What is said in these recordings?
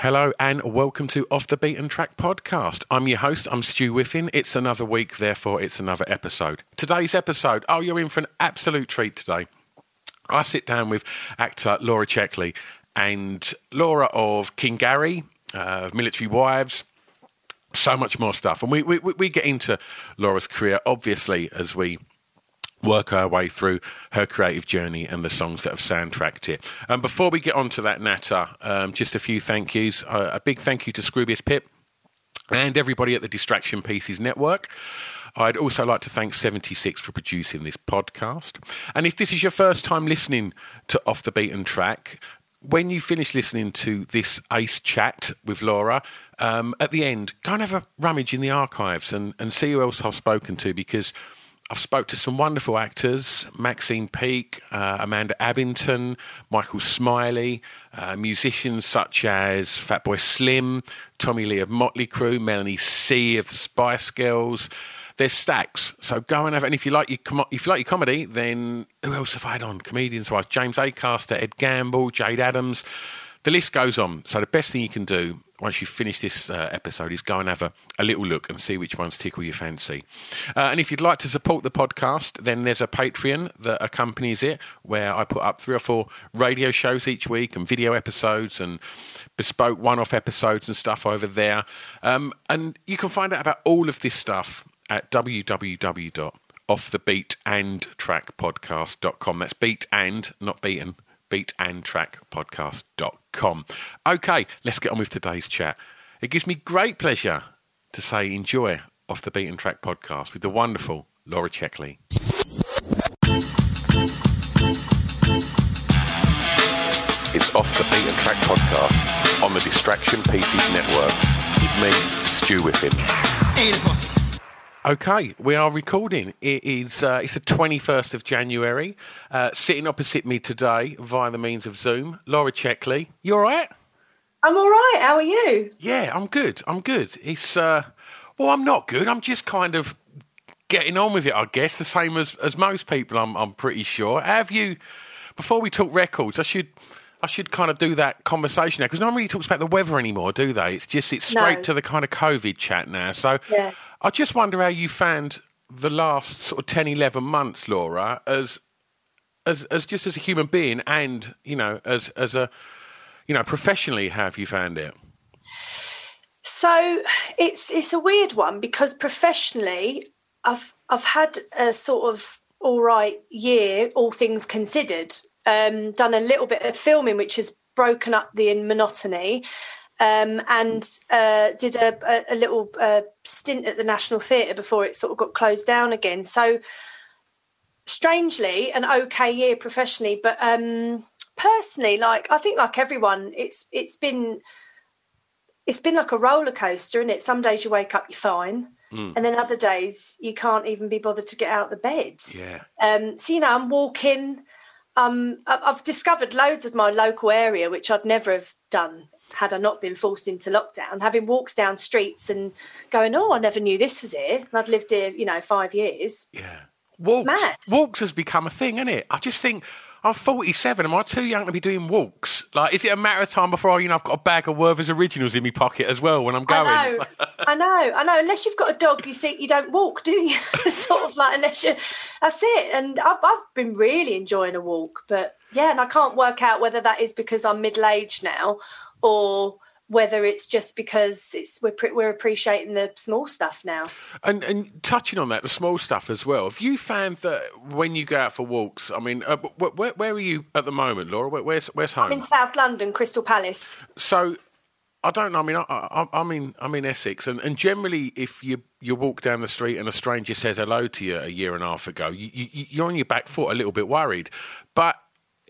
Hello and welcome to Off the Beaten Track podcast. I'm your host, I'm Stu Whiffin. It's another week, therefore, it's another episode. Today's episode, oh, you're in for an absolute treat today. I sit down with actor Laura Checkley and Laura of King Gary, uh, Military Wives, so much more stuff. And we, we, we get into Laura's career, obviously, as we work our way through her creative journey and the songs that have soundtracked it. And before we get on to that natter, um, just a few thank yous. Uh, a big thank you to Scroobius Pip and everybody at the Distraction Pieces Network. I'd also like to thank 76 for producing this podcast. And if this is your first time listening to Off the Beaten Track, when you finish listening to this ace chat with Laura, um, at the end, go and have a rummage in the archives and, and see who else I've spoken to because I've spoke to some wonderful actors: Maxine Peake, uh, Amanda Abbington, Michael Smiley, uh, musicians such as Fatboy Slim, Tommy Lee of Motley Crue, Melanie C of the Spice Girls. There's stacks, so go and have. And if you like your com- if you like your comedy, then who else have I had on? Comedians wise, James Acaster, Ed Gamble, Jayde Adams. The list goes on. So the best thing you can do once you finish this uh, episode is go and have a, a, little look and see which ones tickle your fancy. Uh, and if you'd like to support the podcast, then there's a Patreon that accompanies it where I put up three or four radio shows each week and video episodes and bespoke one off episodes and stuff over there. Um, and you can find out about all of this stuff at www.offthebeatandtrackpodcast.com. That's beat and, not beaten beatandtrackpodcast.com. Okay, let's get on with today's chat. It gives me great pleasure to say enjoy Off the Beat and Track podcast with the wonderful Laura Checkley. It's Off the Beat and Track podcast on the Distraction Pieces Network with me, Stu Whiffin. Okay, we are recording. It is uh, it's the twenty first of January. Uh, sitting opposite me today via the means of Zoom, Laura Checkley. You all right? I'm all right. How are you? Yeah, I'm good. I'm good. It's uh, well, I'm not good. I'm just kind of getting on with it. I guess the same as as most people. I'm I'm pretty sure. Have you? Before we talk records, I should. I should kind of do that conversation now because no one really talks about the weather anymore, do they? It's just it's straight No. to the kind of COVID chat now. So Yeah. I just wonder how you found the last sort of 10, 11 months, Laura, as as as just as a human being, and you know, as as a you know, professionally, how have you found it? So it's it's a weird one because professionally, I've I've had a sort of all right year, all things considered. Um, done a little bit of filming, which has broken up the monotony, um, and uh, did a, a, little uh, stint at the National Theatre before it sort of got closed down again. So strangely, an okay year professionally, but um, personally, like I think, like everyone, it's it's been it's been like a roller coaster, isn't it? Some days you wake up, you're fine, and then other days you can't even be bothered to get out of the bed. Yeah, Um, so you know, I'm walking. Um, I've discovered loads of my local area, which I'd never have done had I not been forced into lockdown. Having walks down streets and going, "Oh, I never knew this was here." And I'd lived here, you know, five years. yeah. Walks, Mad. walks has become a thing, isn't it? I just think I'm 47. Am I too young to be doing walks? Like, is it a matter of time before you know I've got a bag of Werther's originals in my pocket as well when I'm going? I know, I know, I know. Unless you've got a dog, you think you don't walk, do you? sort of like unless you. That's it. And I've, I've been really enjoying a walk, but yeah, and I can't work out whether that is because I'm middle aged now or whether it's just because it's we're we're appreciating the small stuff now. And and touching on that, the small stuff as well. Have you found that when you go out for walks? I mean, uh, where, where are you at the moment, Laura? where's where's home? I'm in South London, Crystal Palace. So. I don't know. I mean, I, I, I'm in I'm in Essex, and, and generally, if you you walk down the street and a stranger says hello to you a year and a half ago, you, you, you're on your back foot, a little bit worried. But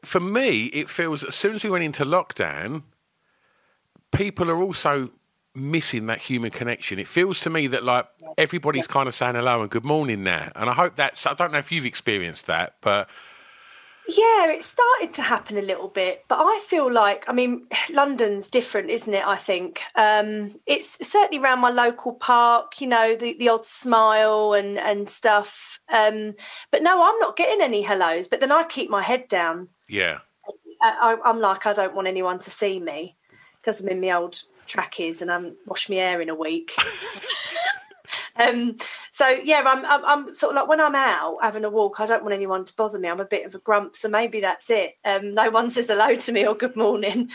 for me, it feels as soon as we went into lockdown, people are also missing that human connection. It feels to me that like everybody's kind of saying hello and good morning now, and I hope that's. I don't know if you've experienced that, but. Yeah, it started to happen a little bit, but I feel like, I mean, London's different, isn't it? I think um, it's certainly around my local park, you know, the, the odd smile and and stuff. Um, but no, I'm not getting any hellos. But then I keep my head down. Yeah, I, I'm like, I don't want anyone to see me because I'm in my old trackies and I'm wash my hair in a week. um, so yeah, I'm, I'm, I'm sort of like when I'm out having a walk, I don't want anyone to bother me. I'm a bit of a grump, so maybe that's it. Um, no one says hello to me or good morning.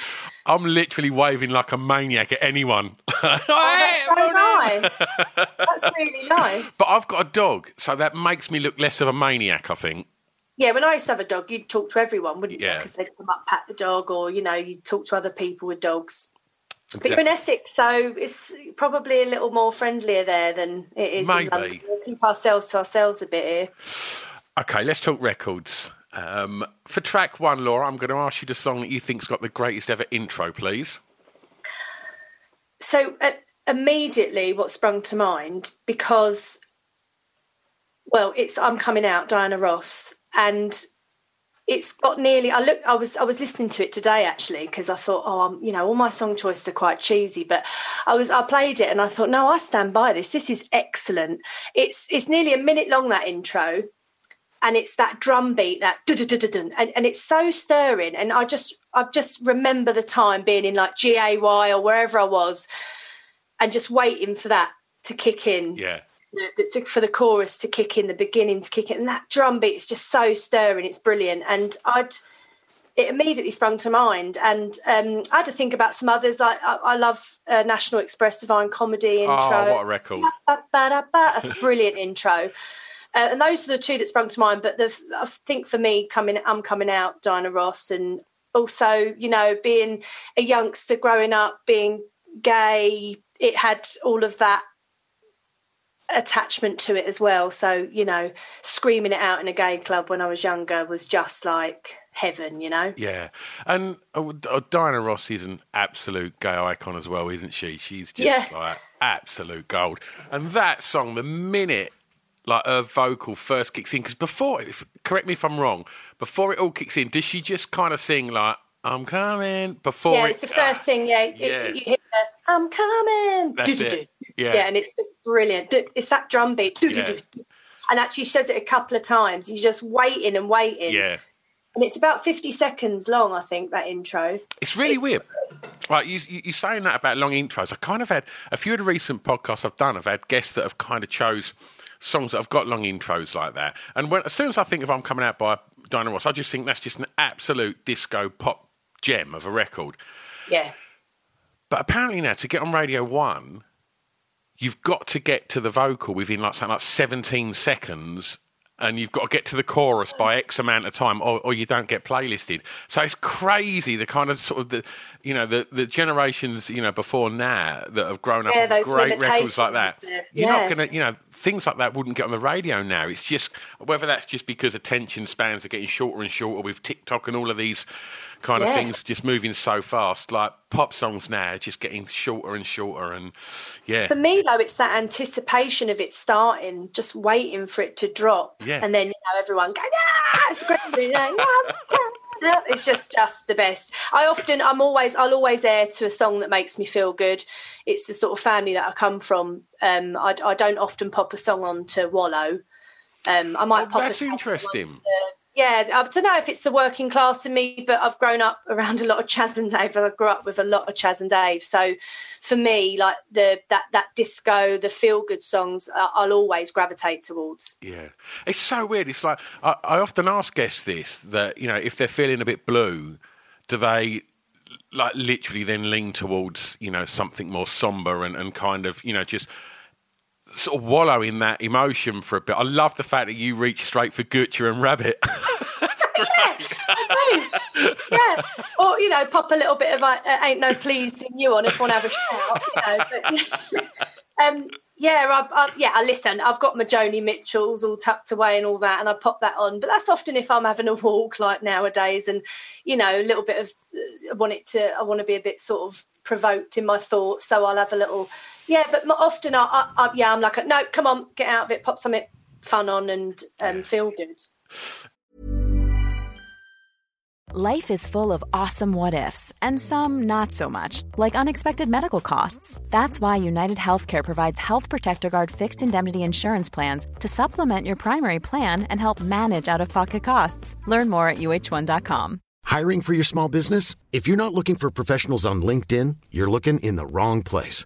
I'm literally waving like a maniac at anyone. oh, that's so nice. That's really nice. But I've got a dog, so that makes me look less of a maniac. I think. Yeah, when I used to have a dog, you'd talk to everyone, wouldn't you? Because they'd come up, pat the dog, or you know, you'd talk to other people with dogs. But you're in Essex, so it's probably a little more friendlier there than it is Maybe. in London. We'll keep ourselves to ourselves a bit here. Okay, let's talk records. Um, for track one, Laura, I'm going to ask you the song that you think's got the greatest ever intro, please. So uh, immediately, what sprung to mind because, well, it's I'm coming out, Diana Ross, and it's got nearly i look i was i was listening to it today actually because i thought oh I'm, you know all my song choices are quite cheesy but i was i played it and i thought no i stand by this. This is excellent. It's it's nearly a minute long that intro and it's that drum beat that and, and it's so stirring. And i just i just remember the time being in like gay or wherever i was and just waiting for that to kick in. Yeah to, for the chorus to kick in, the beginning to kick in, and that drum beat is just so stirring. It's brilliant, and I'd it immediately sprung to mind. And um, I had to think about some others. I, I, I love uh, National Express Divine Comedy intro. Oh, what a record! That's a brilliant intro. Uh, and those are the two that sprung to mind. But the, I think for me, coming, I'm coming out, Diana Ross, and also, you know, being a youngster growing up, being gay, it had all of that attachment to it as well. So, you know, screaming it out in a gay club when I was younger was just like heaven, you know? Yeah. And uh, uh Diana Ross is an absolute gay icon as well, isn't she? She's just yeah. like absolute gold. And that song, the minute like her vocal first kicks in, because before, if, correct me if I'm wrong, before it all kicks in, does she just kind of sing like, I'm coming before. Yeah, it's the first uh, thing. Yeah, yeah. you hear the, I'm coming. That's it. Yeah. yeah, and it's just brilliant. It's that drum beat. Yeah. And actually, she says it a couple of times. You're just waiting and waiting. Yeah. And it's about 50 seconds long, I think, that intro. It's really it's weird. Right, you, you, are saying that about long intros. I kind of had a few of the recent podcasts I've done, I've had guests that have kind of chose songs that have got long intros like that. And when, as soon as I think of I'm Coming Out by Diana Ross, I just think that's just an absolute disco pop gem of a record. Yeah. But apparently now, to get on Radio 1, you've got to get to the vocal within like something like 17 seconds and you've got to get to the chorus by X amount of time, or, or, you don't get playlisted. So it's crazy the kind of sort of the, you know, the, the generations you know before now that have grown up yeah, with great records like that. You're yeah. not going to, you know, things like that wouldn't get on the radio now. It's just whether that's just because attention spans are getting shorter and shorter with TikTok and all of these kind of things just moving so fast. Like pop songs now, just getting shorter and shorter, and yeah. For me though, it's that anticipation of it starting, just waiting for it to drop, yeah. and then you know everyone goes, ah, screaming, it's just just the best. I often, I'm always, I'll always air to a song that makes me feel good. It's the sort of family that I come from. Um, I, I don't often pop a song on to wallow. Um, I might oh, pop. That's interesting. Yeah, I don't know if it's the working class in me, but I've grown up around a lot of Chaz and Dave. I grew up with a lot of Chaz and Dave, so for me, like the that that disco, the feel good songs, I'll always gravitate towards. Yeah, it's so weird. It's like I, I often ask guests this that you know if they're feeling a bit blue, do they like literally then lean towards you know something more somber and, and kind of you know just sort of wallow in that emotion for a bit. I love the fact that you reach straight for Gertcha and Rabbit. yeah, I do. Yeah, or you know, pop a little bit of uh, "Ain't No Pleasing You" on if one have a shout. You know, um, yeah, I, I, yeah, I listen. I've got my Joni Mitchells all tucked away and all that, and I pop that on. But that's often if I'm having a walk, like nowadays, and you know, a little bit of I want it to. I want to be a bit sort of provoked in my thoughts, so I'll have a little. Yeah, but often I, I, I yeah, I'm like, no, come on, get out of it, pop something fun on, and um, feel good. Life is full of awesome what ifs, and some not so much, like unexpected medical costs. That's why United Healthcare provides Health Protector Guard fixed indemnity insurance plans to supplement your primary plan and help manage out of pocket costs. Learn more at uh1.com. Hiring for your small business? If you're not looking for professionals on LinkedIn, you're looking in the wrong place.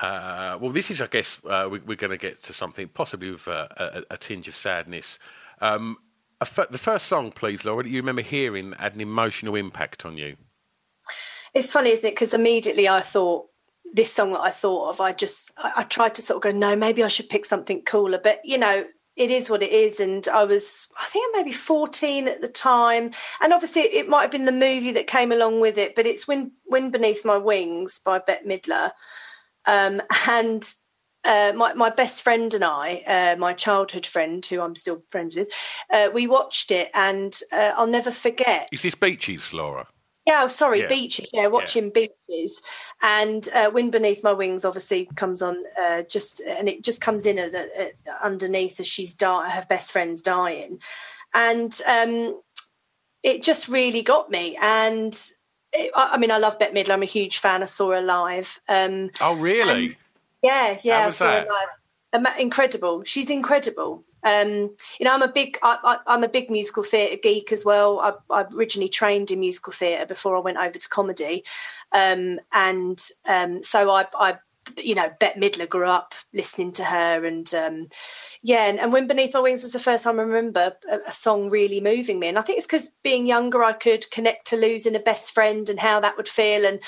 uh, well, this is, I guess, uh, we, are going to get to something possibly with uh, a, a, tinge of sadness. Um, the first song, please, Laura, that you remember hearing had an emotional impact on you. It's funny, isn't it? Because immediately I thought this song that I thought of, I just I, I tried to sort of go, no, maybe I should pick something cooler. But you know, it is what it is. And I was, I think maybe 14 at the time. And obviously it might have been the movie that came along with it, but it's Wind, Wind Beneath My Wings by Bette Midler. Um, and uh, my, my best friend and I, uh, my childhood friend, who I'm still friends with, uh, we watched it and uh, I'll never forget. Is this Beaches, Laura? Yeah, oh, sorry, yeah. beaches. Yeah, watching yeah. beaches, and uh, "Wind Beneath My Wings" obviously comes on uh, just, and it just comes in as, underneath as she's dying, her best friend's dying, and um, it just really got me. And it, I, I, mean, I love Bette Midler. I'm a huge fan. I saw her live. Um, oh, really? yeah, yeah, I saw that? her live. Incredible. She's incredible. Um, you know, I'm a big I, am a big musical theatre geek as well. I, I, originally trained in musical theatre before I went over to comedy, um, and um, so I, I, you know, Bette Midler grew up listening to her, and um, yeah, and, and, Wind Beneath My Wings was the first time I remember a, a song really moving me, and I think it's because being younger I could connect to losing a best friend and how that would feel, and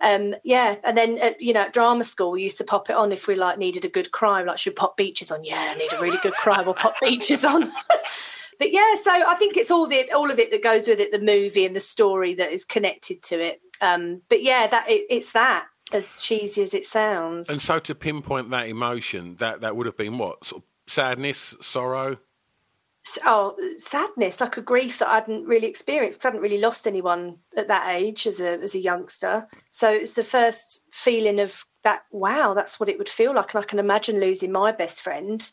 um, yeah, and then at, you know at drama school we used to pop it on if we like needed a good cry, like should pop beaches on. Yeah, I need a really good cry. We'll pop beaches on. but yeah, so I think it's all the all of it that goes with it, the movie and the story that is connected to it. Um, but yeah, that it, it's that as cheesy as it sounds. And so to pinpoint that emotion, that that would have been what? Sort of sadness, sorrow? Oh sadness like a grief that i hadn't really experienced because i hadn't really lost anyone at that age as a as a youngster. So it's the first feeling of that wow that's what it would feel like and i can imagine losing my best friend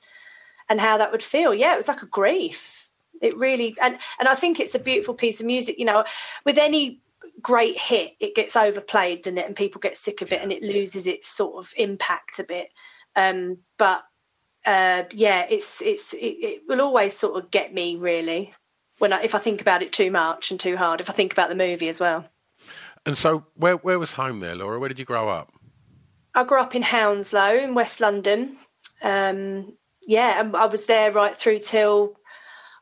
and how that would feel. Yeah it was like a grief. It really and and i think it's a beautiful piece of music you know with any great hit it gets overplayed doesn't it and people get sick of it and it loses its sort of impact a bit um, but uh, yeah, it's it's it, it, will always sort of get me really when I, if I think about it too much and too hard. If I think about the movie as well. And so, where where was home there, Laura? Where did you grow up? I grew up in Hounslow in West London. Um, yeah, I was there right through till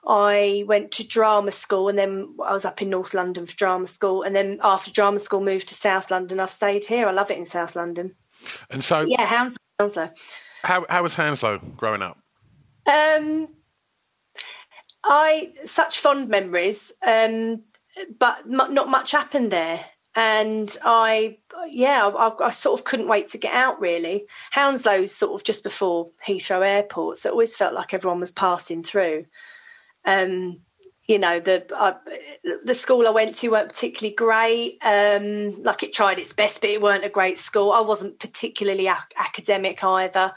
I went to drama school and then I was up in North London for drama school. And then after drama school, moved to South London. I've stayed here. I love it in South London. And so, Yeah, Hounslow. Hounslow. how, how was Hounslow growing up? Um, I such fond memories, um, but m- not much happened there. And I, yeah, I, I sort of couldn't wait to get out. Really, Hounslow's sort of just before Heathrow Airport, so it always felt like everyone was passing through. Um, you know, the I, the school I went to weren't particularly great. Um, like it tried its best, but it weren't a great school. I wasn't particularly ac- academic either.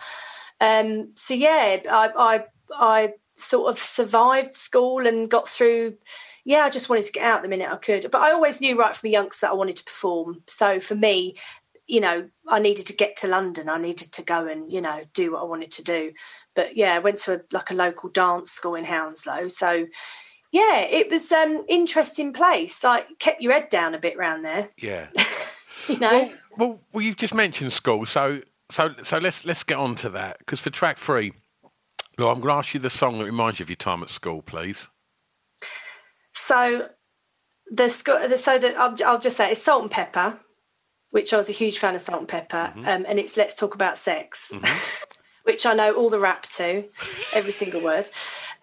Um, so yeah, I, I I sort of survived school and got through. Yeah, I just wanted to get out the minute I could. But I always knew right from a youngster that I wanted to perform. So for me, you know, I needed to get to London. I needed to go and you know do what I wanted to do. But yeah, I went to a, like a local dance school in Hounslow. So yeah, it was um interesting place. Like kept your head down a bit round there. Yeah. You know. Well, well, well, you've just mentioned school, so so so let's let's get on to that because for track three, well, I'm going to ask you the song that reminds you of your time at school, please. So the sco- the so that I'll, I'll just say it's Salt-N-Pepa, which I was a huge fan of Salt-N-Pepa, um, and it's Let's Talk About Sex, which I know all the rap to, every single word.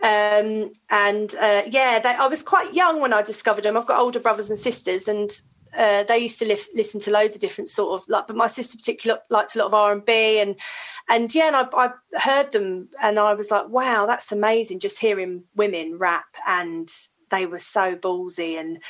Um, and uh, yeah, they, I was quite young when I discovered them. I've got older brothers and sisters, and uh, they used to li- listen to loads of different sort of like, but my sister particularly liked a lot of R and B, and and yeah, and I, I heard them, and I was like, wow, that's amazing. Just hearing women rap, and they were so ballsy, and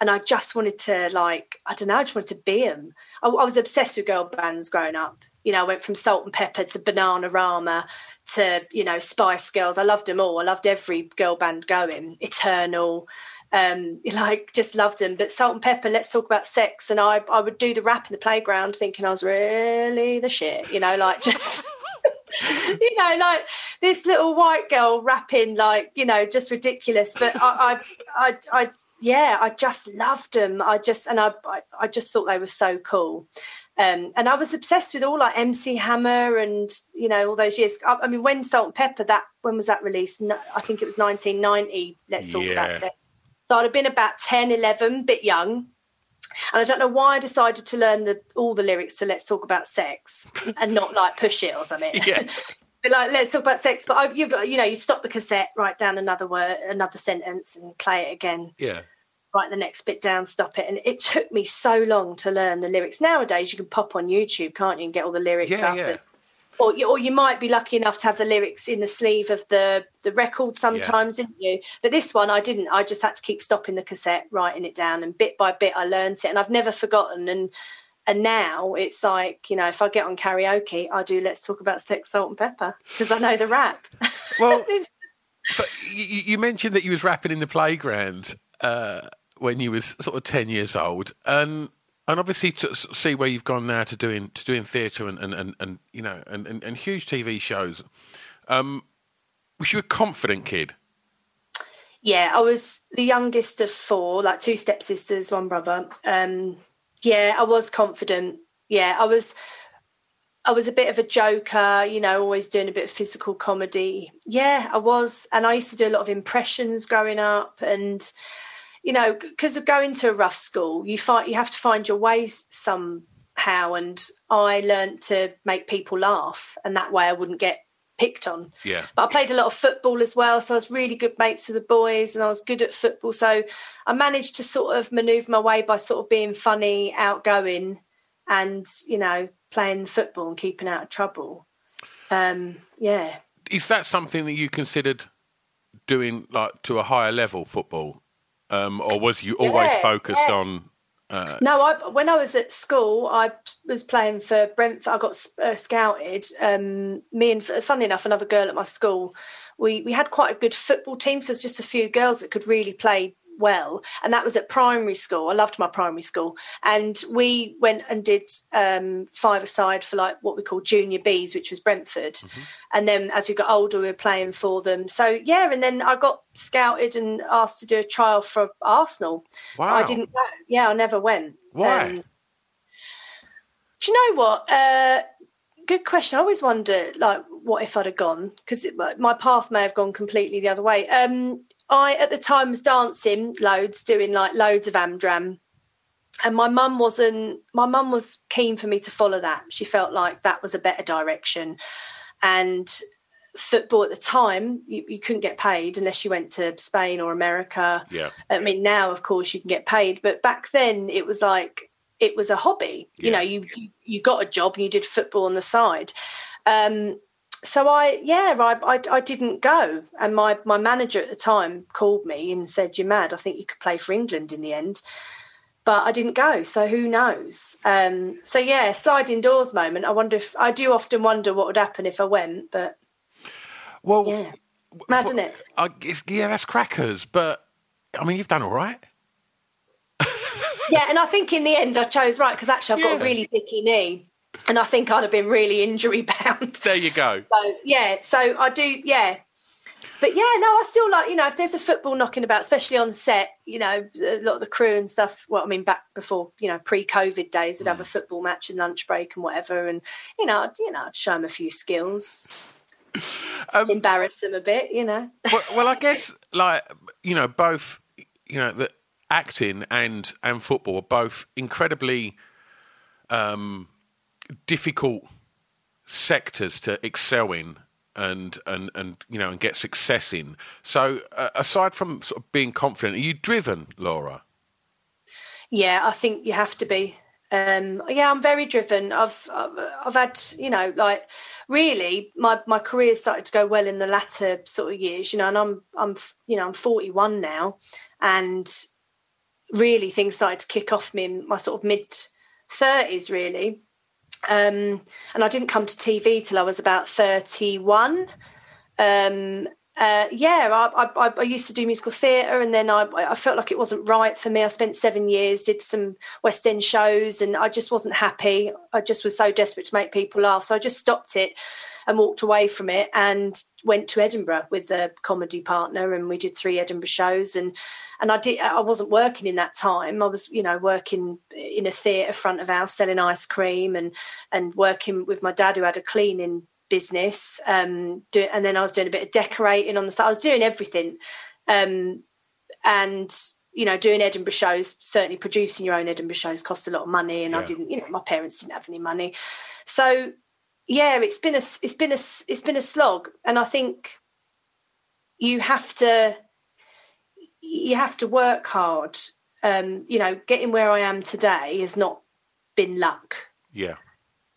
and I just wanted to like, I don't know, I just wanted to be them. I, I was obsessed with girl bands growing up. You know, I went from Salt-N-Pepa to Bananarama to you know Spice Girls. I loved them all. I loved every girl band going. Eternal um, like just loved them. But Salt-N-Pepa, let's talk about sex. And I, I would do the rap in the playground, thinking I was really the shit. You know, like just. you know, like this little white girl rapping, like you know, just ridiculous. But I, I, I, I yeah, I just loved them. I just and I, I, I just thought they were so cool. Um, and I was obsessed with all like MC Hammer and you know all those years. I, I mean, when Salt-N-Pepa that when was that released? No, I think it was 1990. Let's talk about Yeah. sex. So I'd have been about 10, 11, bit young. And I don't know why I decided to learn the, all the lyrics to Let's Talk About Sex and not like push it or something. Yeah. but like, let's talk about sex. But I, you, you know, you stop the cassette, write down another word, another sentence, and play it again. Yeah. Write the next bit down, stop it. And it took me so long to learn the lyrics. Nowadays, you can pop on YouTube, can't you, and get all the lyrics Yeah, up. yeah. And- or you, or you might be lucky enough to have the lyrics in the sleeve of the the record sometimes, didn't you? But this one I didn't. I just had to keep stopping the cassette, writing it down, and bit by bit I learnt it, and I've never forgotten. And and now it's like you know, if I get on karaoke, I do "Let's Talk About Sex, Salt-N-Pepa" because I know the rap. Well, but you, you mentioned that you was rapping in the playground uh, when you was sort of ten years old, and and obviously to see where you've gone now to doing to doing theatre and, and, and, and you know and, and, and huge TV shows. Um, was you a confident kid? Yeah, I was the youngest of four, like two stepsisters, one brother. Um, yeah, I was confident. Yeah, I was. I was a bit of a joker, you know, always doing a bit of physical comedy. Yeah, I was, and I used to do a lot of impressions growing up, and you know, because of going to a rough school, you find you have to find your ways somehow. And I learned to make people laugh, and that way I wouldn't get picked on. Yeah. But I played a lot of football as well, so I was really good mates with the boys, and I was good at football. So I managed to sort of manoeuvre my way by sort of being funny, outgoing, and you know, playing football and keeping out of trouble. Um, yeah. Is that something that you considered doing like to a higher level football, um, or was you always Yeah, focused yeah. on? Uh, No, I when I was at school, I was playing for Brentford. I got uh, scouted. Um, me and, funny enough, another girl at my school. We we had quite a good football team. So there's just a few girls that could really play well, and that was at primary school. I loved my primary school, and we went and did um, five aside for like what we call junior Bs, which was Brentford. And then as we got older, we were playing for them. So yeah, and then I got scouted and asked to do a trial for Arsenal. Wow. I didn't go. Yeah, I never went. Why? Um, do you know what? Uh, good question. I always wonder, like, what if I'd have gone? Because my path may have gone completely the other way. Um, I at the time was dancing loads, doing like loads of Amdram. And my mum wasn't my mum was keen for me to follow that. She felt like that was a better direction. And football at the time, you, you, couldn't get paid unless you went to Spain or America. Yeah. I mean, now of course you can get paid, but back then it was like it was a hobby. Yeah. You know, you you got a job and you did football on the side. Um, so I, yeah, I, I, I, didn't go. And my, my manager at the time called me and said, You're mad. I think you could play for England in the end. But I didn't go. So who knows? Um, so, yeah, sliding doors moment. I wonder if I do often wonder what would happen if I went. But, well, yeah, mad, it? I, yeah, that's crackers. But, I mean, you've done all right. yeah, and I think in the end I chose right because actually I've yeah. got a really dicky knee and I think I'd have been really injury bound. There you go. So yeah, so I do yeah. But yeah, no, I still like, you know, if there's a football knocking about, especially on set, you know, a lot of the crew and stuff. Well, I mean, back before, you know, pre-COVID days, would have a mm. football match and lunch break and whatever, and you know, I'd, you know, I'd show them a few skills, um, embarrass them a bit, you know. well, well, I guess like you know, both, you know, the acting and and football are both incredibly um difficult sectors to excel in and and and you know and get success in. So uh, aside from sort of being confident, are you driven, Laura? Yeah, I think you have to be. Um, yeah, I'm very driven. I've, I've, had you know like really my my career started to go well in the latter sort of years. You know, and I'm I'm you know I'm 41 now, and really things started to kick off me in my sort of mid 30s really um, and I didn't come to TV till I was about 31. Um, uh, yeah, I, I, I, used to do musical theatre, and then I, I, felt like it wasn't right for me. I spent seven years, did some West End shows, and I just wasn't happy. I just was so desperate to make people laugh, so I just stopped it and walked away from it and went to Edinburgh with a comedy partner, and we did three Edinburgh shows, and and I did. I wasn't working in that time. I was, you know, working in a theatre front of house selling ice cream and and working with my dad who had a cleaning business. Um, do, and then I was doing a bit of decorating on the side. I was doing everything, um, and you know, doing Edinburgh shows. Certainly, producing your own Edinburgh shows cost a lot of money, and yeah. I didn't. You know, my parents didn't have any money, so yeah, it's been a it's been a it's been a slog, and I think you have to you have to work hard. Um, you know, getting where I am today has not been luck. Yeah.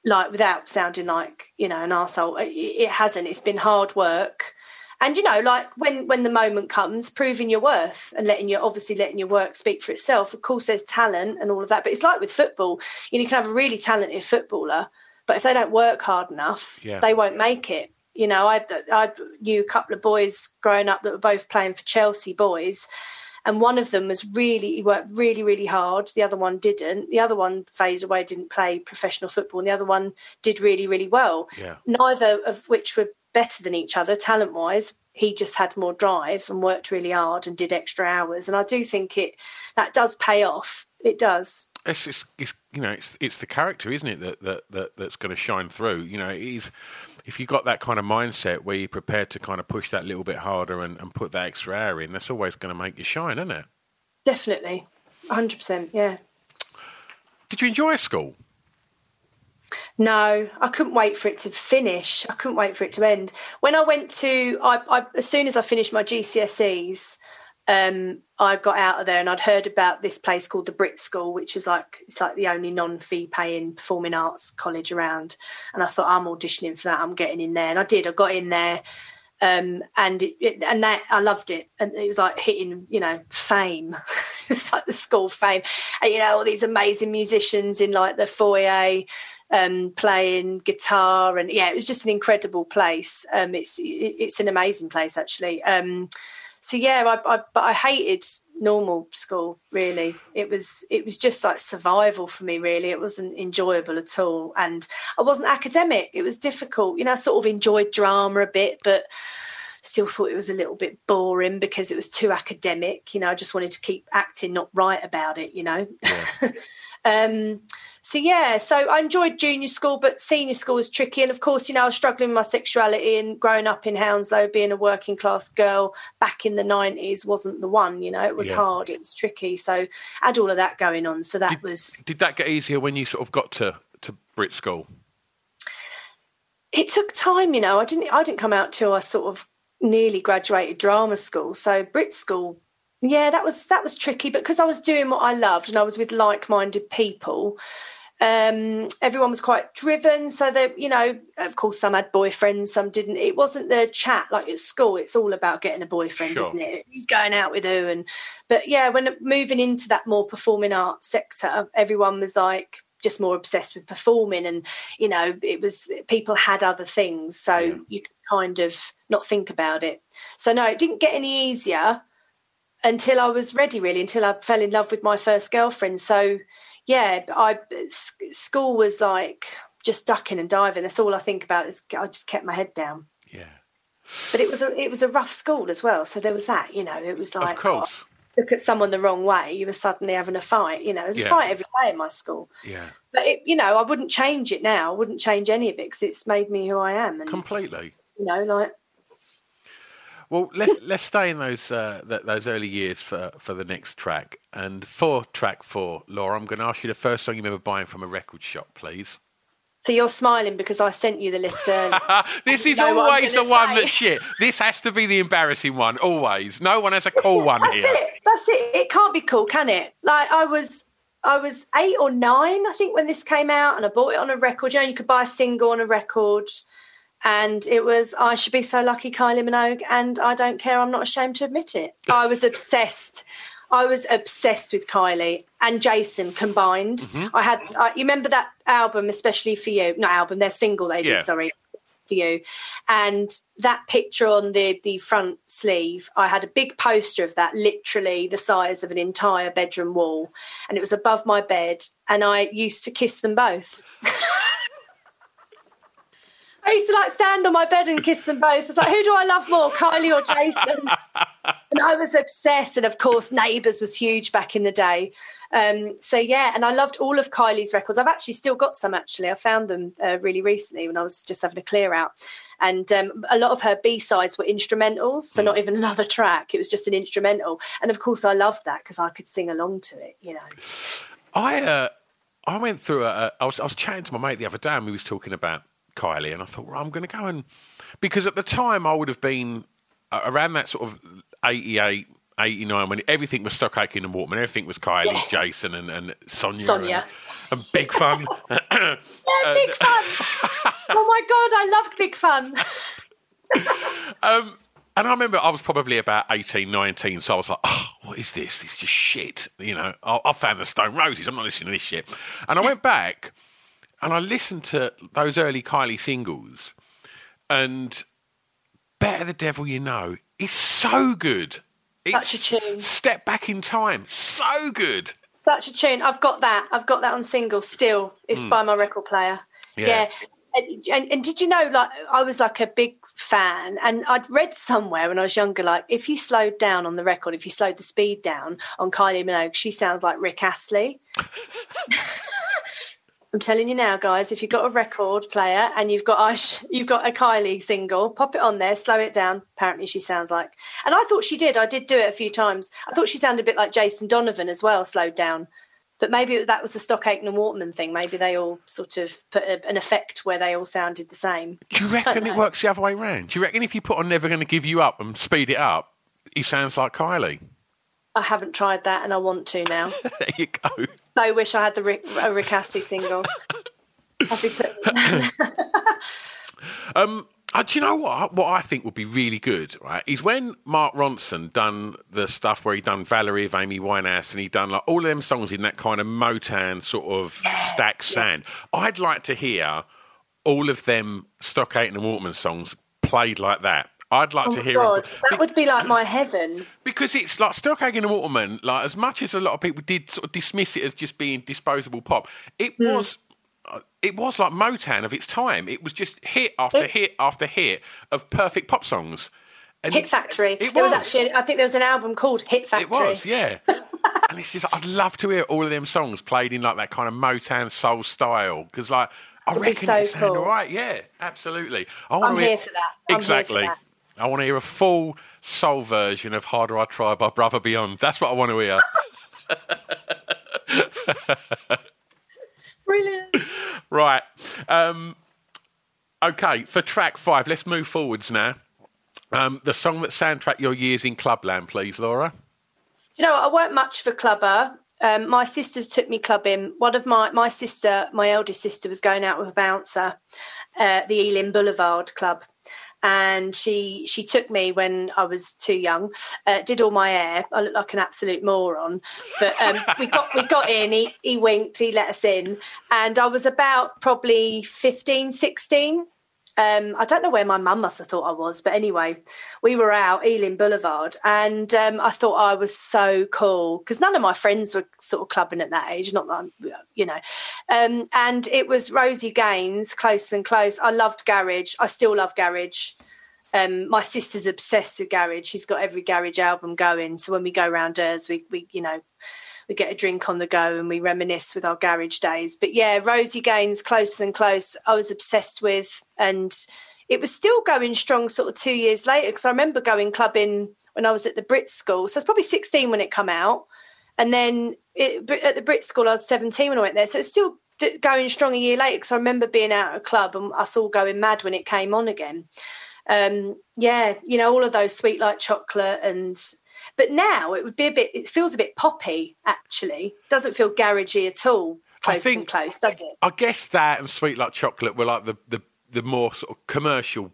Like without sounding like you know an asshole, it, it hasn't. It's been hard work, and you know, like when when the moment comes, proving your worth and letting your obviously letting your work speak for itself. Of course, there's talent and all of that, but it's like with football. You know, you can have a really talented footballer, but if they don't work hard enough, yeah. they won't make it. You know, I I knew a couple of boys growing up that were both playing for Chelsea boys, and one of them was really he worked really really hard the other one didn't. The other one faded away didn't play professional football and the other one did really really well. Yeah. neither of which were better than each other talent wise he just had more drive and worked really hard and did extra hours and i do think it that does pay off. It does. It's, it's, it's you know it's it's the character isn't it that that, that that's going to shine through. You know he's if you've got that kind of mindset where you're prepared to kind of push that little bit harder and, and put that extra hour in, that's always going to make you shine, isn't it? Definitely. 100%. Yeah. Did you enjoy school? No, I couldn't wait for it to finish. I couldn't wait for it to end. When I went to, I, I as soon as I finished my GCSEs, um, I got out of there and I'd heard about this place called the Brit School, which is like it's like the only non-fee paying performing arts college around. And I thought I'm auditioning for that. I'm getting in there, and I did. I got in there, um, and it, it, and that I loved it. And it was like hitting, you know, fame. it's like the school fame, and you know all these amazing musicians in like the foyer. Um, playing guitar and yeah, it was just an incredible place. Um, it's it's an amazing place actually. So yeah, I, I, but I hated normal school. Really, it was it was just like survival for me. Really, it wasn't enjoyable at all, and I wasn't academic. It was difficult. You know, I sort of enjoyed drama a bit, but still thought it was a little bit boring because it was too academic. You know, I just wanted to keep acting, not write about it. You know. Yeah. um, so yeah, so I enjoyed junior school, but senior school was tricky. And of course, you know, I was struggling with my sexuality and growing up in Hounslow, being a working class girl back in the nineties wasn't the one. You know, it was Yeah. hard, it was tricky. So I had all of that going on. So that Did, was did that get easier when you sort of got to, to Brit school? it took time. You know, I didn't I didn't come out till I sort of nearly graduated drama school. So Brit school. Yeah, that was that was tricky, but because I was doing what I loved and I was with like-minded people, um, everyone was quite driven. So that you know, of course, some had boyfriends, some didn't. It wasn't the chat like at school. It's all about getting a boyfriend, Sure. isn't it? Who's going out with who? And but yeah, when moving into that more performing arts sector, everyone was like just more obsessed with performing, and you know, it was people had other things, so Yeah. you could kind of not think about it. So no, it didn't get any easier until I was ready, really, until I fell in love with my first girlfriend. So, yeah, I school was like just ducking and diving. That's all I think about. Is I just kept my head down. Yeah. But it was a it was a rough school as well. So there was that. You know, it was like of course. oh, look at someone the wrong way, you were suddenly having a fight. You know, there's a fight every day in my school. Yeah. But it, you know, I wouldn't change it now. I wouldn't change any of it because it's made me who I am. And Completely. You know, like Well, let's let's stay in those uh, th- those early years for for the next track. And for track four, Laura, I'm going to ask you the first song you remember buying from a record shop, please. so. You're smiling because I sent you the list earlier. this is know what I'm always the gonna one say. that's shit. This has to be the embarrassing one. Always. No one has a cool one here. That's here. it. That's it. It can't be cool, can it? Like I was, I was eight or nine, I think, when this came out, and I bought it on a record. You know, you could buy a single on a record, and it was "I Should Be So Lucky" Kylie Minogue, and I don't care. I'm not ashamed to admit it. I was obsessed. I was obsessed with Kylie and Jason combined. Mm-hmm. I had, I, you remember that album, especially for you? Not album, their single they did. Yeah. Sorry, for you. And that picture on the the front sleeve, I had a big poster of that, literally the size of an entire bedroom wall, and it was above my bed. And I used to kiss them both. I used to like stand on my bed and kiss them both. I was like, who do I love more, Kylie or Jason? and I was obsessed. And of course, Neighbours was huge back in the day. Um, so yeah, and I loved all of Kylie's records. I've actually still got some. Actually, I found them uh, really recently when I was just having a clear out. And um, a lot of her B sides were instrumentals, so not even another track. It was just an instrumental. And of course, I loved that because I could sing along to it. You know. I uh, I went through a, I was I was chatting to my mate the other day and we was talking about Kylie and I thought, well, I'm going to go and because at the time I would have been around that sort of 88, 89 when everything was Stock Aitken and Waterman, everything was Kylie, Yeah. Jason and, and Sonia, Sonia. And, and Big Fun. Yeah, Big Fun. oh my god, I loved Big Fun. Um, and I remember I was probably about 18, 19, so I was like, oh, what is this? It's just shit. You know, I, I found the Stone Roses. I'm not listening to this shit. And I went back and I listened to those early Kylie singles, and Better the Devil You Know is so good. Such It's a tune. Step back in time. So good. Such a tune. I've got that. I've got that on single still. It's hmm. by my record player. Yeah. Yeah. And, and, and did you know, like, I was like a big fan, and I'd read somewhere when I was younger, like, if you slowed down on the record, if you slowed the speed down on Kylie Minogue, she sounds like Rick Astley. I'm telling you now, guys, if you've got a record player and you've got you've got a Kylie single, pop it on there, slow it down. Apparently, she sounds like, and I thought she did. I did do it a few times. I thought she sounded a bit like Jason Donovan as well, slowed down. But maybe that was the Stock Aitken and Waterman thing. Maybe they all sort of put a, an effect where they all sounded the same. Do you reckon it works the other way round? Do you reckon if you put on Never Gonna Give You Up and speed it up, he sounds like Kylie? I haven't tried that, and I want to now. There you go. so wish I had the Rick, a Rick Astley single. I'd be putting. Um, uh, do you know what? What I think would be really good, right, is when Mark Ronson done the stuff where he done Valerie of Amy Winehouse and he done like all of them songs in that kind of Motown sort of Stax sand. I'd like to hear all of them Stock Aitken and Waterman songs played like that. I'd like Oh to hear God, that would be like my heaven. because it's like Stock Aitken and Waterman. Like as much as a lot of people did sort of dismiss it as just being disposable pop, it Hmm. was. uh, It was like Motown of its time. It was just hit after It- hit after hit of perfect pop songs, And Hit Factory. It There was was. actually, I think there was an album called Hit Factory. It was, yeah. and it's just, I'd love to hear all of them songs played in like that kind of Motown soul style because, like, I It'd be reckon so it sound cool. all right. Yeah, absolutely. I wanna I'm hear- here for that. I'm here for exactly. that. I want to hear a full soul version of "Harder I Try" by Brother Beyond. That's what I want to hear. Brilliant. right. Um, okay, for track five, let's move forwards now. Um, the song that soundtrack your years in Clubland, please, Laura. You know, I weren't much of a clubber. Um, my sisters took me clubbing. One of my my sister, my eldest sister, was going out with a bouncer at the Ealing Boulevard Club, and she she took me when I was too young. Uh, did all my hair. I looked like an absolute moron, but um, we got we got in. He he winked. He let us in, and I was about probably 15, 16. Um, I don't know where my mum must have thought I was, but anyway, we were out Ealing Boulevard, and um, I thought I was so cool because none of my friends were sort of clubbing at that age. Not that I'm, you know, um, and it was Rosie Gaines, Closer Than Close. I loved garage. I still love garage. Um, my sister's obsessed with garage. She's got every garage album going. So when we go round hers, we, we you know, we get a drink on the go and we reminisce with our garage days. But yeah, Rosie Gaines, Closer Than Close, I was obsessed with. And it was still going strong sort of two years later because I remember going clubbing when I was at the Brit School. So I was probably 16 when it come out. And then it, at the Brit School, I was 17 when I went there. So it's still going strong a year later because I remember being out at a club and us all going mad when it came on again. Um, yeah, you know, all of those sweet like chocolate and but now it would be a bit it feels a bit poppy actually. Doesn't feel garagey at all. I Close think- and close, does it? I guess that and Sweet Like Chocolate were like the, the, the more sort of commercial,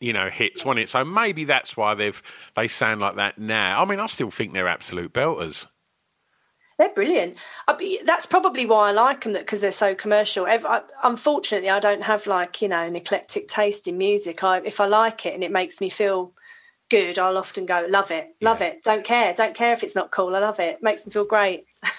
you know, hits, wasn't it? So maybe that's why they've they sound like that now. I mean, I still think they're absolute belters. They're brilliant. I, be- that's probably why I like them, because they're so commercial. I, unfortunately, I don't have like you know an eclectic taste in music. I, if I like it and it makes me feel good, I'll often go love it, love it. Don't care, don't care if it's not cool. I love it. Makes me feel great.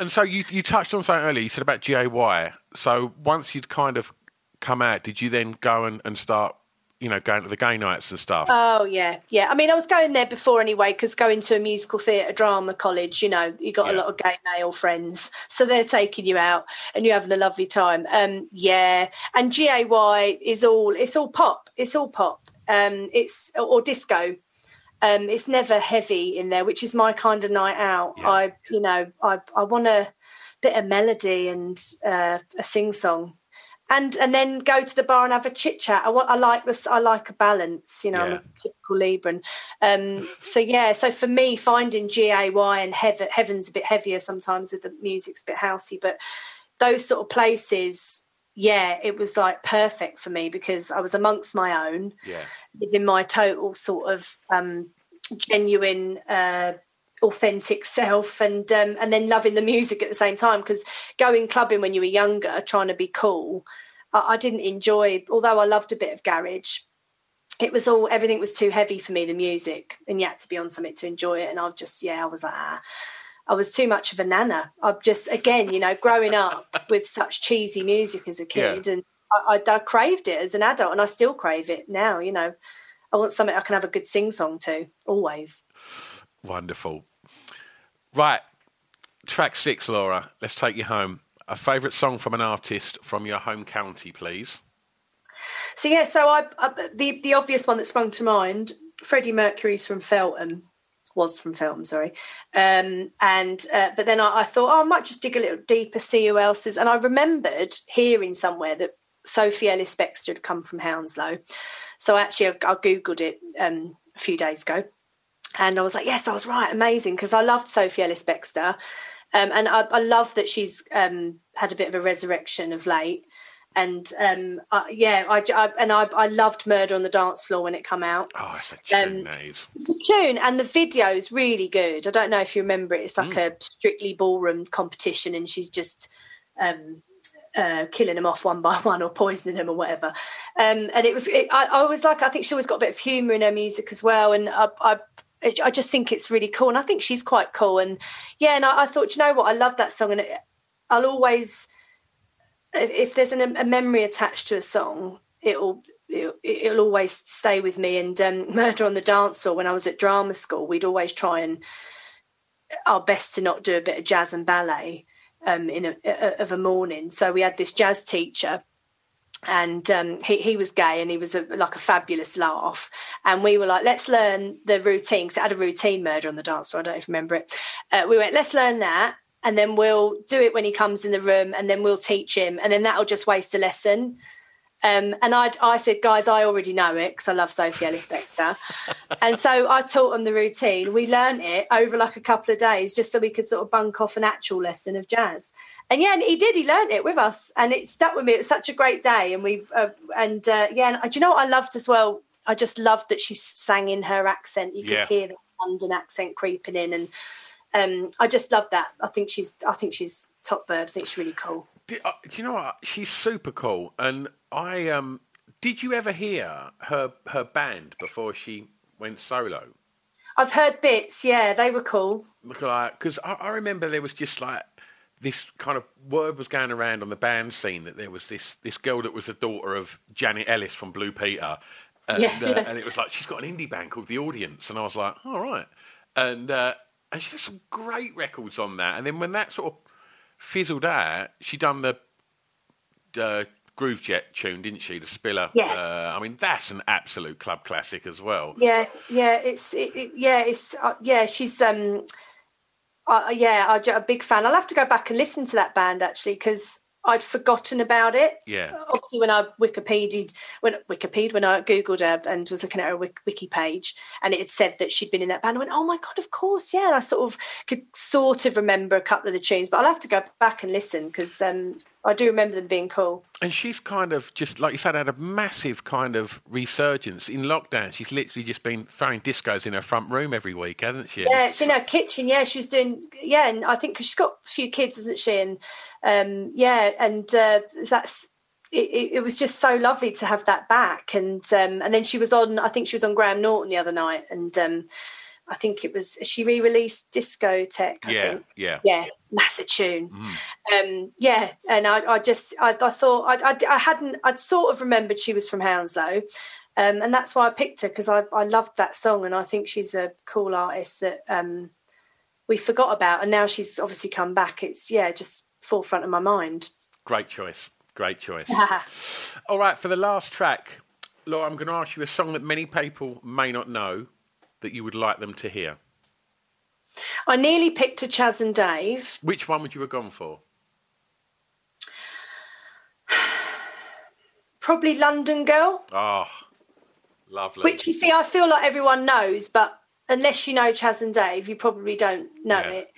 And so you you touched on something earlier. You said about GAY. So once you'd kind of come out, did you then go and, and start, you know, going to the gay nights and stuff? Oh yeah, yeah. I mean, I was going there before anyway, because going to a musical theatre drama college, you know, you got Yeah. a lot of gay male friends, so they're taking you out and you're having a lovely time. Um, yeah, and GAY is all it's all pop. It's all pop. Um, it's or disco. Um, it's never heavy in there, which is my kind of night out. Yeah. I, you know, I I want a bit of melody and uh, a sing song and and then go to the bar and have a chit chat. I want I like this. I like a balance. You know, I'm a typical Libran. Um, so yeah, so for me, finding GAY and heaven, heaven's a bit heavier sometimes with the music's a bit housey, but those sort of places. Yeah, it was like perfect for me because I was amongst my own, yeah. in my total sort of um, genuine, uh, authentic self, and um, and then loving the music at the same time. Because going clubbing when you were younger, trying to be cool, I, I didn't enjoy. Although I loved a bit of garage, it was all everything was too heavy for me. The music, and you had to be on something to enjoy it. And I just yeah, I was like. Ah. I was too much of a nana. I'm just again, you know, growing up with such cheesy music as a kid, and I, I, I craved it as an adult, and I still crave it now. You know, I want something I can have a good sing song to always. Wonderful. Right. Track six, Laura. Let's take you home. A favourite song from an artist from your home county, please. So yeah, so I, I the the obvious one that sprung to mind, Freddie Mercury's from Feltham, was from film, sorry, um, and uh, but then I, I thought oh, I might just dig a little deeper, see who else is, and I remembered hearing somewhere that Sophie Ellis Bextor had come from Hounslow, so actually I, I googled it um, a few days ago, and I was like, yes, I was right, amazing, because I loved Sophie Ellis Bextor. Um, and I, I love that she's um, had a bit of a resurrection of late. And um, I, yeah, I, I and I, I loved Murder on the Dance Floor when it come out. Oh, it's a tune, Um. It's a tune, and the video is really good. I don't know if you remember it. It's like a strictly ballroom competition, and she's just um, uh, killing them off one by one or poisoning them or whatever. Um, and it was, it, I, I was like, I think she always got a bit of humour in her music as well, and I, I, I just think it's really cool, and I think she's quite cool. And yeah, and I, I thought, you know what, I love that song, and it, I'll always, if, there's an, a memory attached to a song, it'll it, it'll always stay with me. And um, Murder on the Dance Floor, when I was at drama school, we'd always try and our best to not do a bit of jazz and ballet um, in a, a, of a morning. So we had this jazz teacher and um, he, he was gay and he was a, like a fabulous laugh. And we were like, let's learn the routine because it had a routine murder on the dance floor. I don't even remember it. Uh, we went, let's learn that. And then we'll do it when he comes in the room and then we'll teach him. And then that'll just waste a lesson. Um, and I, I said, guys, I already know it because I love Sophie Ellis Bextor. and so I taught them the routine. We learned it over like a couple of days just so we could sort of bunk off an actual lesson of jazz. And yeah, and he did. He learned it with us and it stuck with me. It was such a great day. And we, uh, and uh, yeah, and do you know what I loved as well? I just loved that she sang in her accent. You could Yeah. hear the London accent creeping in. And um, I just love that. I think she's, I think she's top bird. I think she's really cool. Do, uh, do you know what? She's super cool. And I um, did you ever hear her her band before she went solo? I've heard bits. Yeah, they were cool. Because I, I remember there was just like this kind of word was going around on the band scene that there was this this girl that was the daughter of Janet Ellis from Blue Peter, and, Yeah. uh, and it was like she's got an indie band called The Audience, and I was like, all right, and uh, and she did some great records on that, and then when that sort of fizzled out, she done the uh, Groove Jet tune, didn't she? The Spiller. Yeah. Uh, I mean, that's an absolute club classic as well. Yeah, yeah, it's it, it- yeah, it's uh, yeah. She's um, uh, yeah, I'm a big fan. I'll have to go back and listen to that band actually because I'd forgotten about it. Yeah. Obviously, when I Wikipedia'd, when Wikipedia, when I googled her and was looking at her wiki page, and it had said that she'd been in that band, I went, "Oh my god, of course, yeah." And I sort of could sort of remember a couple of the tunes, but I'll have to go back and listen because um, I do remember them being cool. And she's kind of just like you said, had a massive kind of resurgence in lockdown. She's literally just been throwing discos in her front room every week, hasn't she? Yeah, it's in her kitchen. Yeah, she was doing. Yeah, and I think because she's got a few kids, isn't she? And um, yeah, and uh, that's. It, it, it was just so lovely to have that back, and um, and then she was on. I think she was on Graham Norton the other night, and um, I think it was she re-released Discotheque. I yeah, think. yeah. Yeah, that's a tune. Um, yeah, and I, I just I, I thought I, I, I hadn't I'd sort of remembered she was from Hounslow, um, and that's why I picked her because I, I loved that song and I think she's a cool artist that um, we forgot about, and now she's obviously come back. It's yeah, just forefront of my mind. Great choice. Great choice. All right, for the last track, Laura, I'm going to ask you a song that many people may not know that you would like them to hear. I nearly picked a Chas and Dave. Which one would you have gone for? Probably London Girl, Oh, lovely. which you see, I feel like everyone knows, but unless you know Chas and Dave, you probably don't know Yeah. it.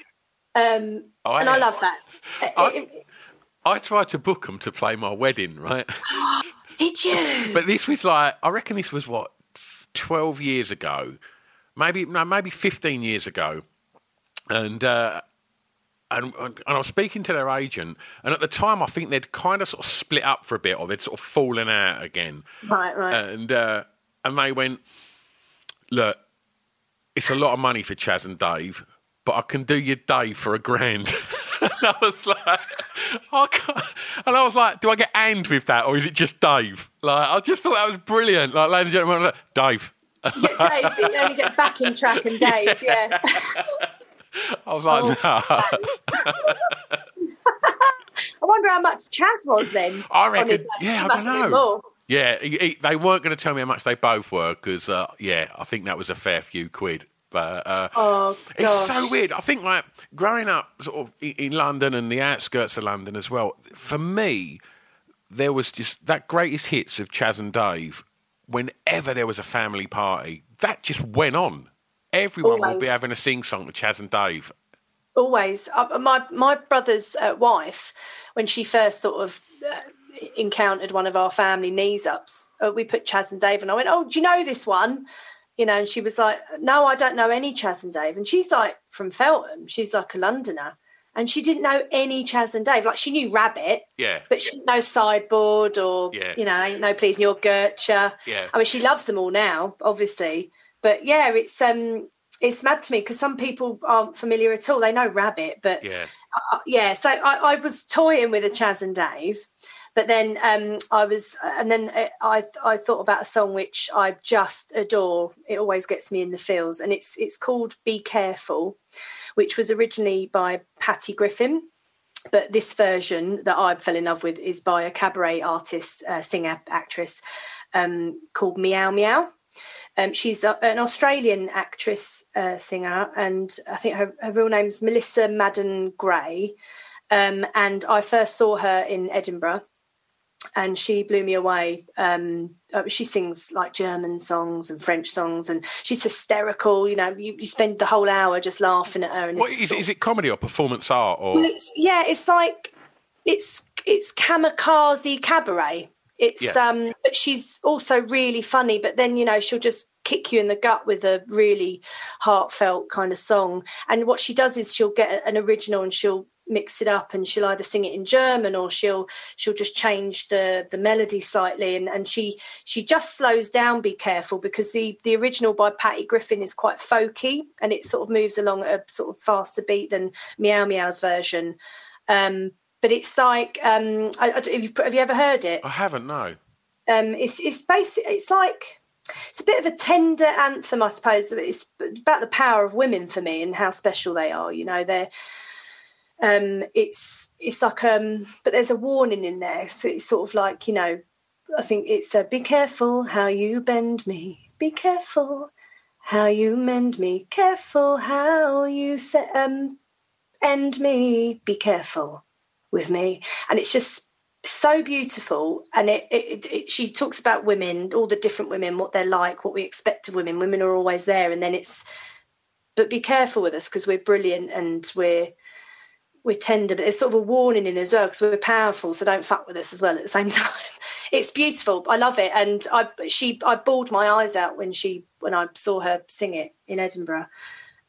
Um, I- and I love that. I- It- I tried to book them to play my wedding, right? did you? But this was like, I reckon this was what, 12 years ago? Maybe, no, maybe 15 years ago. And, uh, and, and I was speaking to their agent, and at the time, I think they'd kind of sort of split up for a bit, or they'd sort of fallen out again. Right, right. And uh, and they went, look, it's a lot of money for Chas and Dave, but I can do your day for a grand. and I was like, I can't. And I was like, do I get and with that, or is it just Dave? Like, I just thought that was brilliant. Like, ladies and gentlemen, like, Dave. Yeah, Dave, you only get backing track and Dave, yeah. I was like, Oh. no. I wonder how much Chas was then. I reckon, yeah, I don't know. Yeah, he, he, they weren't going to tell me how much they both were because, uh, yeah, I think that was a fair few quid. But uh, Oh, it's so weird. I think like growing up sort of in, in London and the outskirts of London as well. For me, there was just that greatest hits of Chas and Dave. Whenever there was a family party, that just went on. Everyone would be having a sing song with Chas and Dave. Always. Uh, my my brother's uh, wife, when she first sort of uh, encountered one of our family knees ups, uh, we put Chas and Dave, and I went, "Oh, do you know this one?" You know, and she was like, "No, I don't know any Chas and Dave." And she's like from Feltham. She's like a Londoner, and she didn't know any Chas and Dave. Like she knew Rabbit, Yeah. but she didn't know Sideboard or Yeah. you know, ain't no pleasing your Gertcha. Yeah. I mean, she loves them all now, obviously, but yeah, it's um, it's mad to me because some people aren't familiar at all. They know Rabbit, but Yeah. uh, yeah. So I, I was toying with a Chas and Dave, But then um, I was, and then I I thought about a song which I just adore. It always gets me in the feels, and it's it's called "Be Careful," which was originally by Patty Griffin. But this version that I fell in love with is by a cabaret artist, uh, singer, actress um, called Meow Meow. Um, she's an Australian actress, uh, singer, and I think her, her real name's Melissa Madden Gray. Um, and I first saw her in Edinburgh, and she blew me away. Um, uh, she sings like German songs and French songs, and she's hysterical. You know, you, you spend the whole hour just laughing at her. And what, is, it, is it comedy or performance art or? Well, it's, yeah, it's like it's it's kamikaze cabaret. It's yeah. um, but she's also really funny. But then you know she'll just kick you in the gut with a really heartfelt kind of song. And what she does is she'll get an original and she'll mix it up and she'll either sing it in german or she'll she'll just change the the melody slightly and and she she just slows down be careful because the the original by patty griffin is quite folky and it sort of moves along at a sort of faster beat than meow meow's version um but it's like um, I, I, have, you, have you ever heard it? I haven't. No. Um, it's it's basic. It's like it's a bit of a tender anthem, I suppose. It's about the power of women for me and how special they are. You know, they're. Um, it's it's like um, but there's a warning in there. So it's sort of like you know, I think it's a be careful how you bend me. Be careful how you mend me. Careful how you se- um, end me. Be careful with me, and it's just so beautiful. And it, it, it, she talks about women, all the different women, what they're like, what we expect of women. Women are always there, and then it's, but be careful with us because we're brilliant and we're we're tender, but there's sort of a warning in as well because we're powerful, so don't fuck with us as well at the same time. it's beautiful. I love it, and I she I bawled my eyes out when she when I saw her sing it in Edinburgh.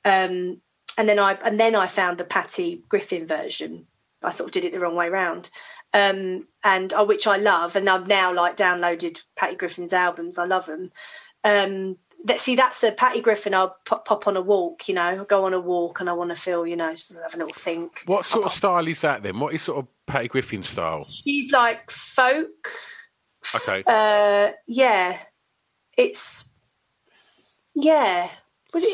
Um, and then I and then I found the Patty Griffin version, I sort of did it the wrong way around. Um, and uh, which I love, and I've now like downloaded Patty Griffin's albums. I love them. Um, that, see, that's a Patty Griffin. I'll pop, pop, on a walk, you know, I'll go on a walk, and I want to feel, you know, have a little think. What sort of style is that then? What is sort of Patty Griffin style? She's like folk. Okay. Uh, yeah, it's yeah.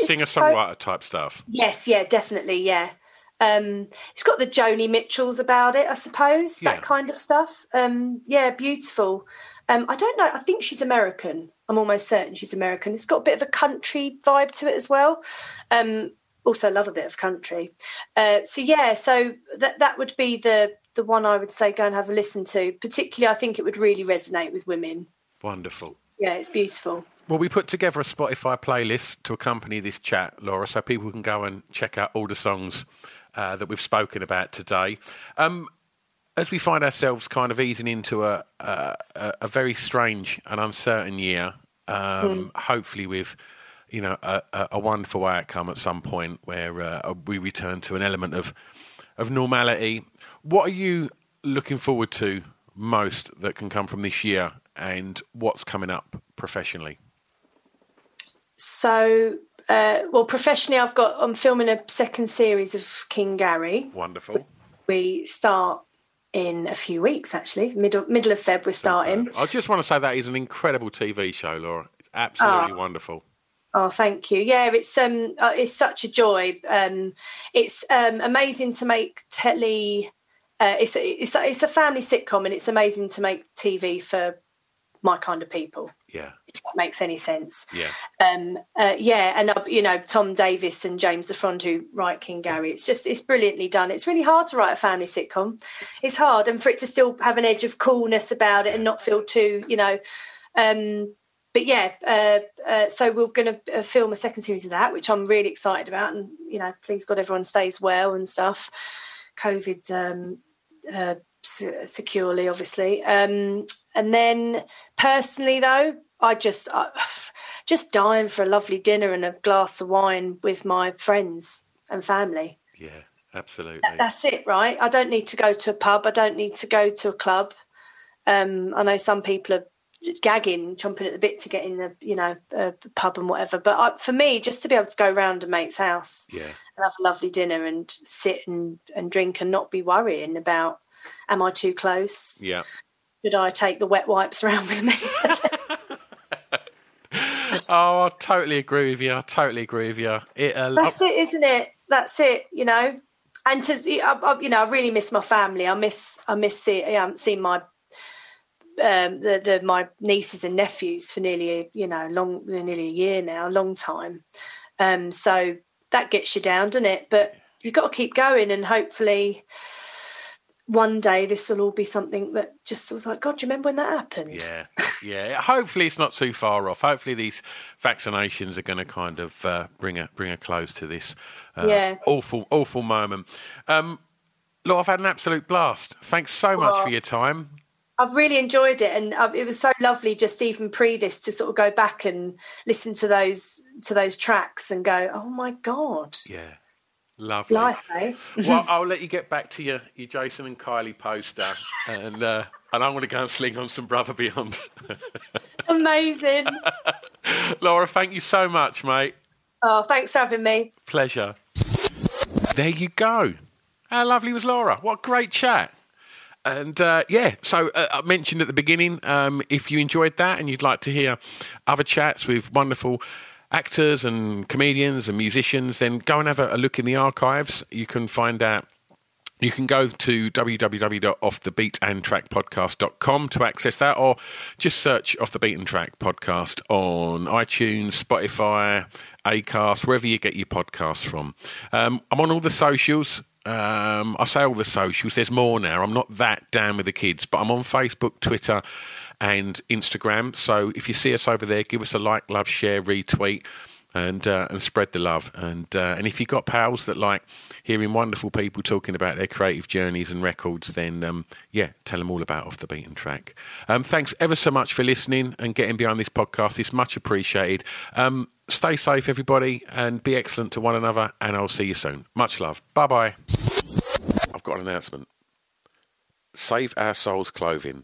Singer songwriter type stuff. Yes, yeah, definitely, yeah. Um, it's got the Joni Mitchells about it, I suppose, yeah. that kind of stuff. Um, yeah, beautiful. Um, I don't know. I think she's American. I'm almost certain she's American. It's got a bit of a country vibe to it as well. Um, also, love a bit of country. Uh, so yeah, so that that would be the the one I would say go and have a listen to. Particularly, I think it would really resonate with women. Wonderful. Yeah, it's beautiful. Well, we put together a Spotify playlist to accompany this chat, Laura, so people can go and check out all the songs uh, that we've spoken about today. Um, as we find ourselves kind of easing into a, a, a very strange and uncertain year, um, mm. hopefully with you know a, a, wonderful outcome at some point where uh, we return to an element of of normality. What are you looking forward to most that can come from this year, and what's coming up professionally? So uh, well, professionally, I've got I'm filming a second series of King Gary. Wonderful. We start in a few weeks, actually. Middle middle of Feb, we're starting. I just want to say that is an incredible TV show, Laura. It's absolutely oh. wonderful. Oh, thank you. Yeah, it's um, uh, it's such a joy. Um, it's um, amazing to make telly. Uh, it's it's it's a family sitcom, and it's amazing to make TV for my kind of people. Yeah. If that makes any sense. Yeah. Um, uh, yeah, and uh, you know Tom Davis and James the who write King Gary. It's just it's brilliantly done. It's really hard to write a family sitcom. It's hard, and for it to still have an edge of coolness about it and not feel too, you know. Um, but yeah, uh, uh, so we're going to uh, film a second series of that, which I'm really excited about. And you know, please God, everyone stays well and stuff. COVID um, uh, securely, obviously. Um, and then personally, though, I just uh, just dying for a lovely dinner and a glass of wine with my friends and family. Yeah, absolutely. That, that's it, right? I don't need to go to a pub. I don't need to go to a club. Um, I know some people are gagging, chomping at the bit to get in the you know a pub and whatever. But I, for me, just to be able to go round a mate's house yeah. and have a lovely dinner and sit and, and drink and not be worrying about am I too close? Yeah should I take the wet wipes around with me? oh, I totally agree with you. I totally agree with you. It, uh, That's it, isn't it? That's it. You know, and to I, I, you know, I really miss my family. I miss I miss see, I haven't seen my um, the, the my nieces and nephews for nearly you know long nearly a year now, a long time. Um, so that gets you down, doesn't it? But you've got to keep going, and hopefully one day this will all be something that just was like, God, do you remember when that happened? Yeah, yeah. Hopefully it's not too far off. Hopefully these vaccinations are going to kind of uh, bring a bring a close to this uh, yeah. awful awful moment. Um, look, I've had an absolute blast. Thanks so much for your time. I've really enjoyed it, and it was so lovely just even pre this to sort of go back and listen to those to those tracks and go, oh my god, yeah, Lovely. Life, eh? well, I'll let you get back to your, your Jason and Kylie poster, and uh, and I'm going to go and sling on some Brother Beyond. Amazing. Laura, thank you so much, mate. Oh, thanks for having me. Pleasure. There you go. How lovely was Laura? What a great chat. And uh, yeah, so uh, I mentioned at the beginning, um, if you enjoyed that and you'd like to hear other chats with wonderful actors and comedians and musicians, then go and have a, a look in the archives. You can find out you can go to www.offthebeatentrackpodcast.com to access that, or just search Off the Beaten Track podcast on iTunes, Spotify, Acast, wherever you get your podcasts from. Um, I'm on all the socials. Um, I say all the socials. There's more now. I'm not that down with the kids, but I'm on Facebook, Twitter, and Instagram. So if you see us over there, give us a like, love, share, retweet, and uh, and spread the love. And uh, and if you've got pals that like hearing wonderful people talking about their creative journeys and records, then um, yeah, tell them all about Off the Beaten Track. Um, thanks ever so much for listening and getting behind this podcast. It's much appreciated. Um, stay safe, everybody, and be excellent to one another. And I'll see you soon. Much love. Bye bye. I've got an announcement. Save Our Souls Clothing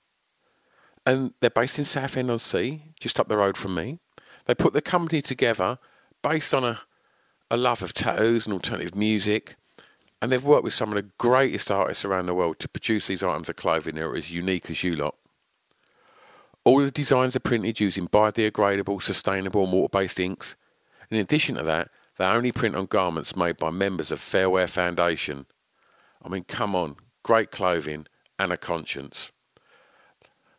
and they're based in Southend on Sea, just up the road from me. They put the company together based on a, a love of tattoos and alternative music, and they've worked with some of the greatest artists around the world to produce these items of clothing that are as unique as you lot. All the designs are printed using biodegradable, sustainable, and water-based inks. In addition to that, they only print on garments made by members of Fairwear Foundation. I mean, come on, great clothing and a conscience.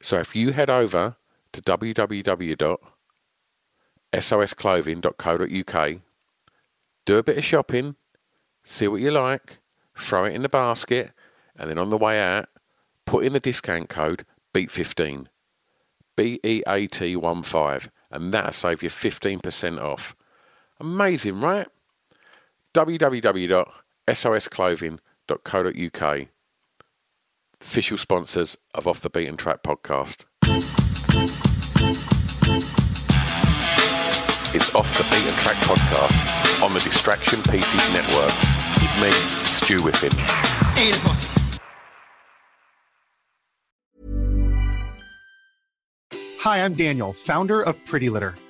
So if you head over to www.sosclothing.co.uk, do a bit of shopping, see what you like, throw it in the basket, and then on the way out, put in the discount code BEAT15, B E A T 1 5, and that'll save you 15% off. Amazing, right? www.sosclothing.co.uk official sponsors of Off the Beaten Track podcast. It's Off the Beaten Track podcast on the Distraction Pieces Network with me, Stu Whiffen. Hi, I'm Daniel, founder of Pretty Litter.